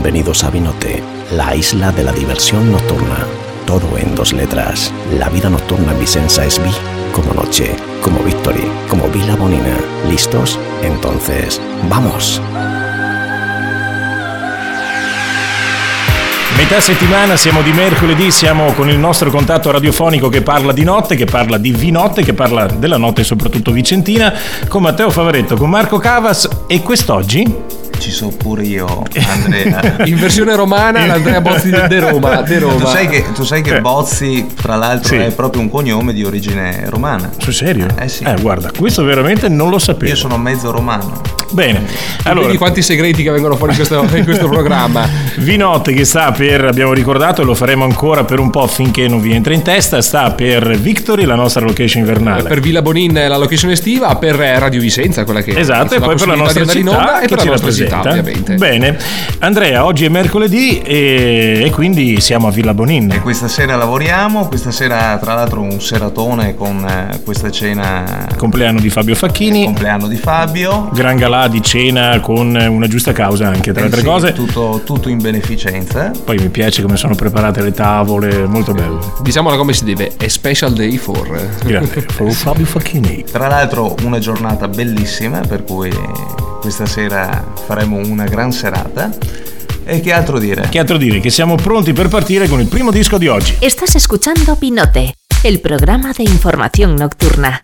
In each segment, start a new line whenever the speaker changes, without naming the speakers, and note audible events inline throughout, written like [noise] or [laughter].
Bienvenidos a Vinote, la isla de la diversión nocturna. Todo en dos letras. La vida nocturna en Vicenza es Vi como noche, como Victory, como Villa Bonina. ¿Listos? Entonces, ¡vamos!
Metà settimana, siamo di mercoledì, siamo con il nostro contatto radiofonico che parla di notte, che parla di vinotte, che parla della notte soprattutto vicentina, con Matteo Favoretto, con Marco Cavas e quest'oggi
ci sono pure io, Andrea. [laughs]
In versione romana, l'Andrea Bozzi de Roma. De Roma.
Tu sai che, tu sai che
Eh.
Bozzi, tra l'altro,
Sì.
è proprio un cognome di origine romana.
Sul serio?
Eh sì.
Eh, guarda, questo veramente non lo sapevo.
Io sono mezzo romano.
Bene, allora,
Vedi quanti segreti che vengono fuori in questo, in questo [laughs] programma.
Vinotte che sta per, abbiamo ricordato e lo faremo ancora per un po' finché non vi entra in testa, sta per Victory, la nostra location invernale.
Per Villa Bonin la location estiva, per Radio Vicenza, quella che
Esatto, e poi per la nostra città
onda, e
che
per
ci
la nostra città, ovviamente.
Bene, Andrea, oggi è mercoledì e, e quindi siamo a Villa Bonin.
E questa sera lavoriamo, questa sera tra l'altro un seratone con eh, questa cena
Compleanno di Fabio Facchini.
compleanno di Fabio.
Gran galà di cena con una giusta causa anche, tra
Eh
le altre
sì,
cose.
Tutto, tutto in beneficenza.
Poi mi piace come sono preparate le tavole, molto bello.
Diciamola come si deve, è special day for.
Grande. [laughs] For Fabio Facchini.
Tra l'altro una giornata bellissima per cui questa sera faremo una gran serata. E che altro dire?
Che altro dire? Che siamo pronti per partire con il primo disco di oggi.
Estás escuchando Pinote, el programa de información nocturna.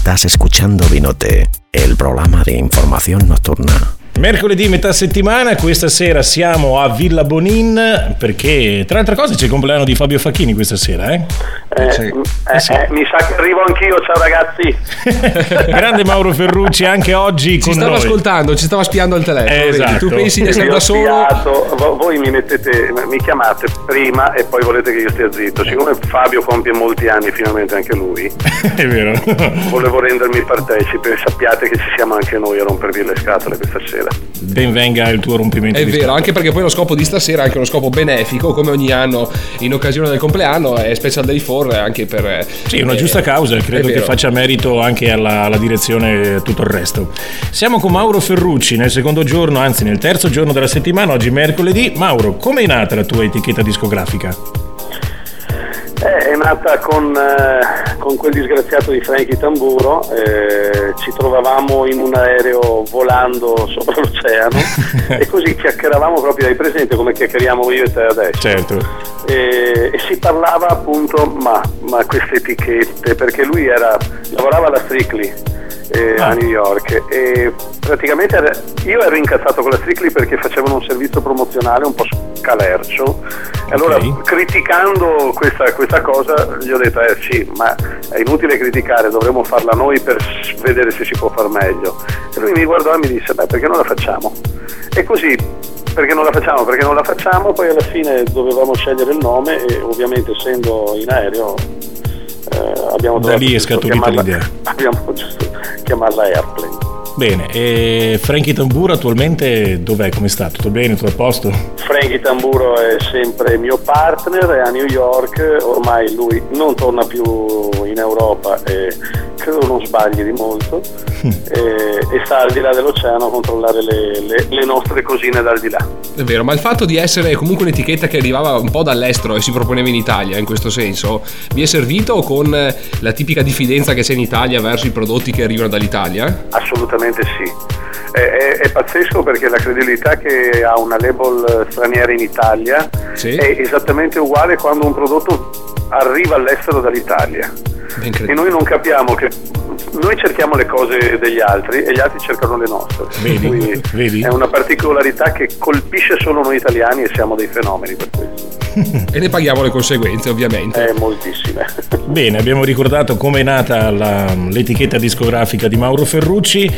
Estás escuchando Vinote, el programa de información nocturna.
Mercoledì metà settimana, questa sera siamo a Villa Bonin perché tra altre cose c'è il compleanno di Fabio Facchini questa sera, eh?
Eh,
Sì.
eh,
sì.
eh, mi sa che arrivo anch'io, ciao ragazzi. [laughs]
Grande Mauro Ferrucci anche oggi
Ci
con
stava
noi.
ascoltando, ci stava spiando il telefono.
Eh, esatto.
Tu pensi di essere da solo?
spiato, vo- voi mi mettete, mi chiamate prima e poi volete che io stia zitto. Siccome Fabio compie molti anni, finalmente anche lui, [laughs]
È vero.
volevo rendermi partecipe. Sappiate che ci siamo anche noi a rompervi le scatole questa sera.
Ben venga il tuo rompimento
È
di
vero, anche perché poi lo scopo di stasera è anche uno scopo benefico, come ogni anno in occasione del compleanno, è Special Day 4 anche per... eh,
Sì, una
eh,
giusta causa, credo che faccia merito anche alla, alla direzione e tutto il resto. Siamo con Mauro Ferrucci nel secondo giorno, anzi nel terzo giorno della settimana, oggi mercoledì. Mauro, come è nata la tua etichetta discografica?
Eh, è nata con, eh, con quel disgraziato di Frankie Tamburo, eh, ci trovavamo in un aereo volando sopra l'oceano [laughs] e così chiacchieravamo proprio, hai presente come chiacchieriamo io e te adesso?
Certo.
e, e si parlava appunto ma, ma queste etichette perché lui era, lavorava alla Strictly eh,
Ah.
a New York e praticamente era- io ero incazzato con la Strictly perché facevano un servizio promozionale un po' scalercio e allora criticando questa, questa cosa gli ho detto eh sì ma è inutile criticare dovremmo farla noi per vedere se si può far meglio e lui mi guardò e mi disse beh perché non la facciamo e così perché non la facciamo? Perché non la facciamo, poi alla fine dovevamo scegliere il nome e ovviamente essendo in aereo eh, abbiamo
Da lì è scaturita l'idea. [laughs]
Abbiamo giusto chiamarla Airplane.
Bene, e Frankie Tamburo attualmente dov'è? Come sta? Tutto bene? Tutto a posto?
Frankie Tamburo è sempre mio partner, è a New York, ormai lui non torna più in Europa e credo non sbagli di molto e, e sta al di là dell'oceano a controllare le, le- le nostre cosine dal di là.
È vero, ma il fatto di essere comunque un'etichetta che arrivava un po' dall'estero e si proponeva in Italia, in questo senso, vi è servito con eh, la tipica diffidenza che c'è in Italia verso i prodotti che arrivano dall'Italia?
Assolutamente sì. È, è- è pazzesco perché la credibilità che ha una label straniera in Italia
Sì.
è esattamente uguale quando un prodotto arriva all'estero dall'Italia. E noi non capiamo che noi cerchiamo le cose degli altri e gli altri cercano le nostre.
Vedi? Vedi?
È una particolarità che colpisce solo noi italiani e siamo dei fenomeni per questo. [laughs]
E ne paghiamo le conseguenze, ovviamente.
Eh, moltissime. [laughs]
Bene, abbiamo ricordato come è nata la- l'etichetta discografica di Mauro Ferrucci.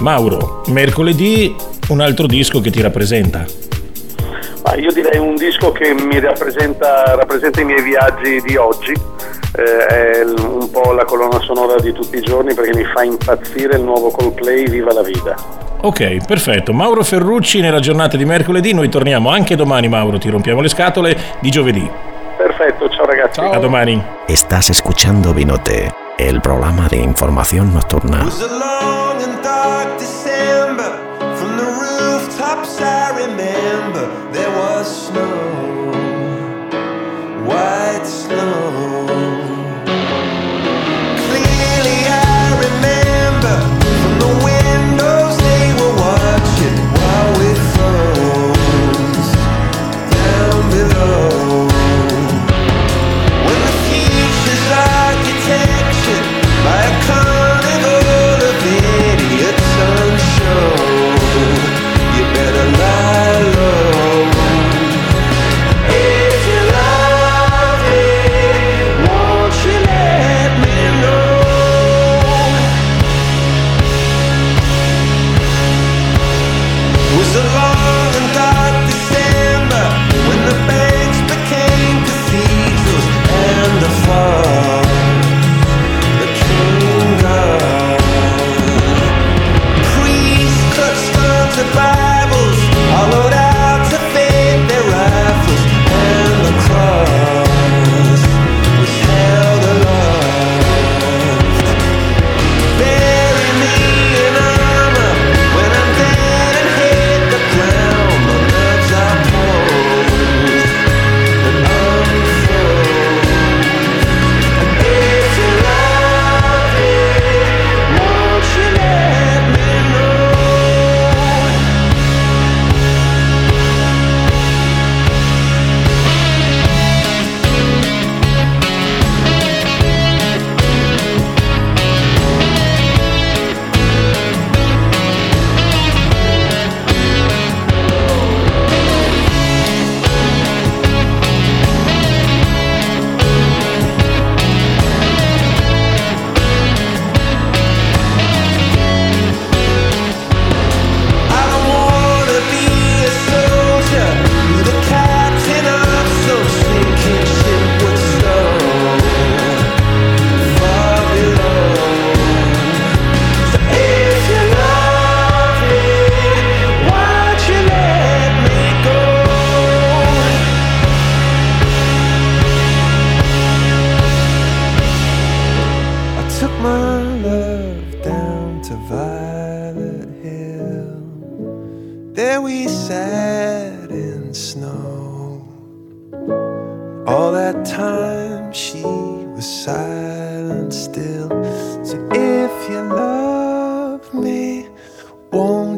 Mauro, mercoledì un altro disco che ti rappresenta.
Ma io direi un disco che mi rappresenta, rappresenta i miei viaggi di oggi, eh, è un po' la colonna sonora di tutti i giorni perché mi fa impazzire il nuovo Coldplay Viva la Vida.
Ok, perfetto. Mauro Ferrucci nella giornata di mercoledì. Noi torniamo anche domani, Mauro. Ti rompiamo le scatole di giovedì.
Perfetto, ciao ragazzi.
A domani.
Estás escuchando Vinote, el programa de información nocturna.
was a long and dark December. From the rooftops, I remember there was snow,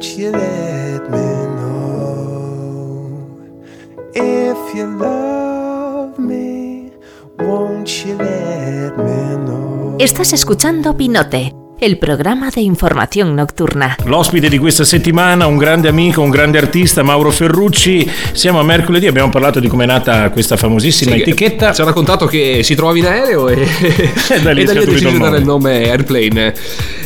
won't you let me know? If you love me, won't you let me know?
Estás escuchando Pinote, el programa de información nocturna.
L'ospite di questa settimana, un grande amico, un grande artista, Mauro Ferrucci. Siamo a mercoledì, abbiamo parlato di come è nata questa famosissima
Sì,
etichetta.
Ci ha raccontato che si trovava in aereo e, [laughs]
E da lì [laughs]
e da lì ha deciso di dare il
nome
Airplane.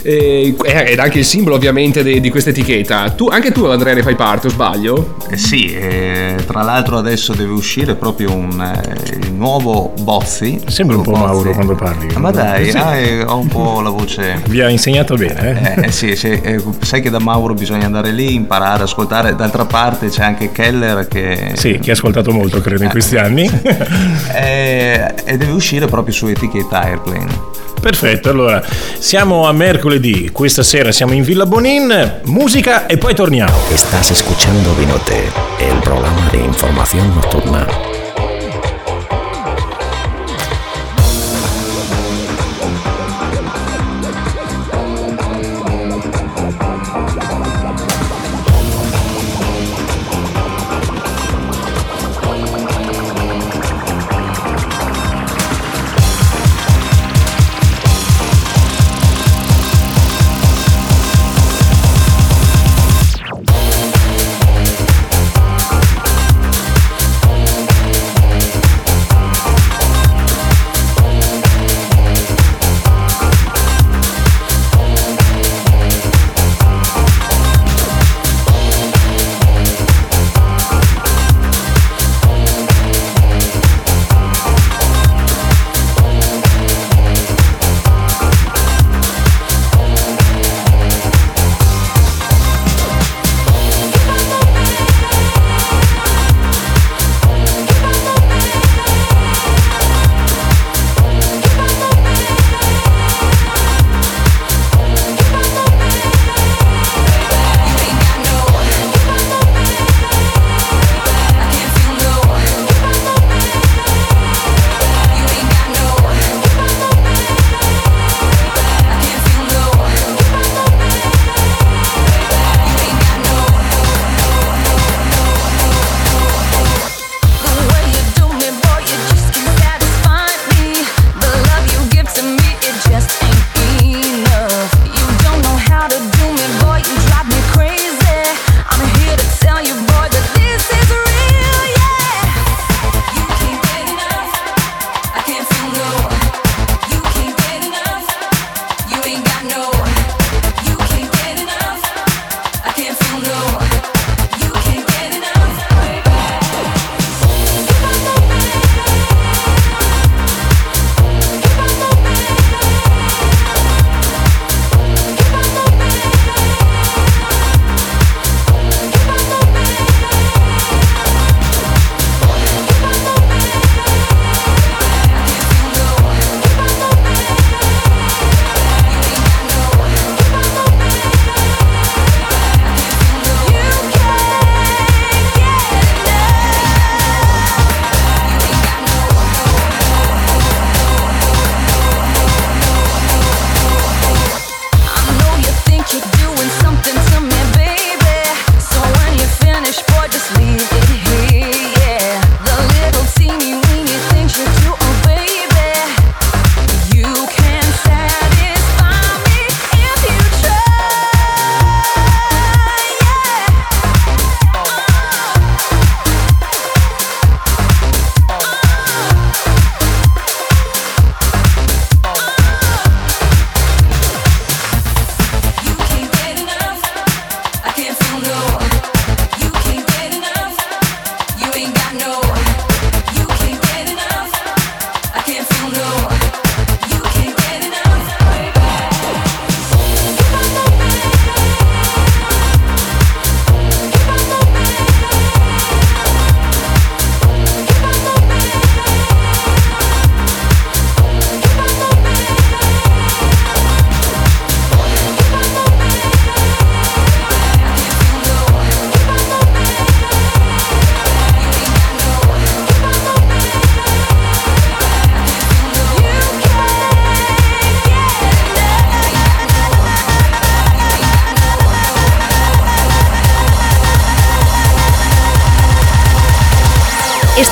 E- ed anche il simbolo ovviamente de- di questa etichetta. Tu, anche tu Andrea ne fai parte, o sbaglio?
Eh sì, eh, tra l'altro adesso deve uscire proprio un, eh, il nuovo Bozzi.
Sembra un po'
Bozzi.
Mauro quando parli.
Ah, ma dai,
Sì.
ah, eh, ho un po' la voce... [laughs]
Vi ha insegnato bene, eh?
Eh, eh, sì, sì, eh, sai che da Mauro bisogna andare lì, imparare, ascoltare. D'altra parte c'è anche Keller che...
Sì, che ha ascoltato molto, credo, in questi anni. [laughs]
Eh, e deve uscire proprio su etichetta Airplane.
Perfetto, allora siamo a mercoledì, questa sera siamo in Villa Bonin, musica e poi torniamo.
Estás escuchando Vinote, el programa de información nocturna.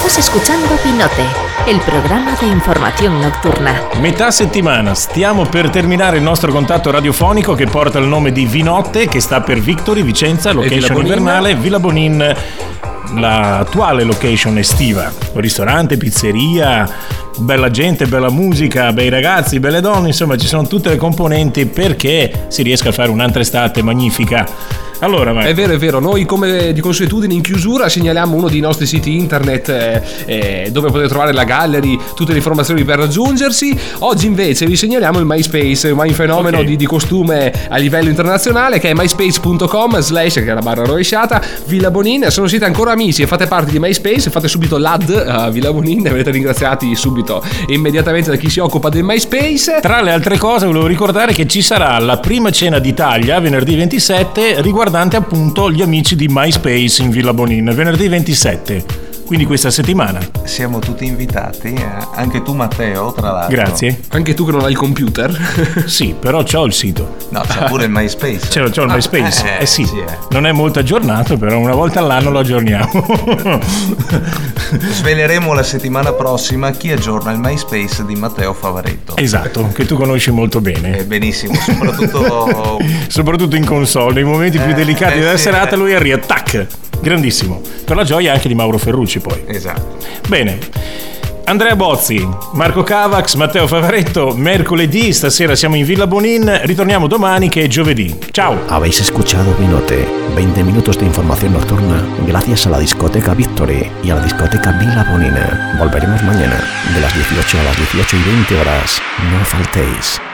Estás escuchando Pinote, el programa de información nocturna.
Metà settimana, stiamo per terminare il nostro contatto radiofonico che porta il nome di Vinotte, che sta per Victory, Vicenza, location invernale, Villa Bonin, l'attuale location estiva. Ristorante, pizzeria, bella gente, bella musica, bei ragazzi, belle donne, insomma ci sono tutte le componenti perché si riesca a fare un'altra estate magnifica. Allora, Marco,
È vero, è vero, noi come di consuetudine in chiusura segnaliamo uno dei nostri siti internet eh, eh, dove potete trovare la gallery, tutte le informazioni per raggiungersi. Oggi invece vi segnaliamo il MySpace, un fenomeno
Ok.
di, di costume a livello internazionale che è myspace.com slash, che è la barra rovesciata, Villa Bonin. Se non siete ancora amici e fate parte di MySpace, fate subito l'add a Villa Bonin e verrete ringraziati subito e immediatamente da chi si occupa del MySpace.
Tra le altre cose volevo ricordare che ci sarà la prima cena d'Italia venerdì 27 riguardante appunto gli amici di MySpace in Villa Bonin, venerdì 27, quindi questa settimana.
Siamo tutti invitati, eh, anche tu Matteo, tra l'altro.
Grazie.
Anche tu che non hai il computer. [laughs]
Sì, però c'ho il sito.
No, c'è pure il MySpace.
C'ho, c'ho il
Ah,
MySpace. Eh, sì.
eh.
Non è molto aggiornato, però una volta all'anno lo aggiorniamo. [laughs]
Sveleremo la settimana prossima chi aggiorna il MySpace di Matteo Favaretto.
esatto, che tu conosci molto bene.
Eh, benissimo, soprattutto [laughs]
Soprattutto in console, nei momenti più
Eh,
delicati
eh,
della
sì,
serata,
eh.
lui arriva, tac! Grandissimo. Per la gioia anche di Mauro Ferrucci poi.
esatto.
Bene. Andrea Bozzi, Marco Cavax, Matteo Favaretto, mercoledì, stasera siamo in Villa Bonin, ritorniamo domani che è giovedì. Ciao!
Habéis escuchado Vinote, 20 minutos de información nocturna gracias a la discoteca Victory y a la discoteca Villa Bonina. Volveremos mañana de las 18 a las 18 y 20 horas. No faltéis.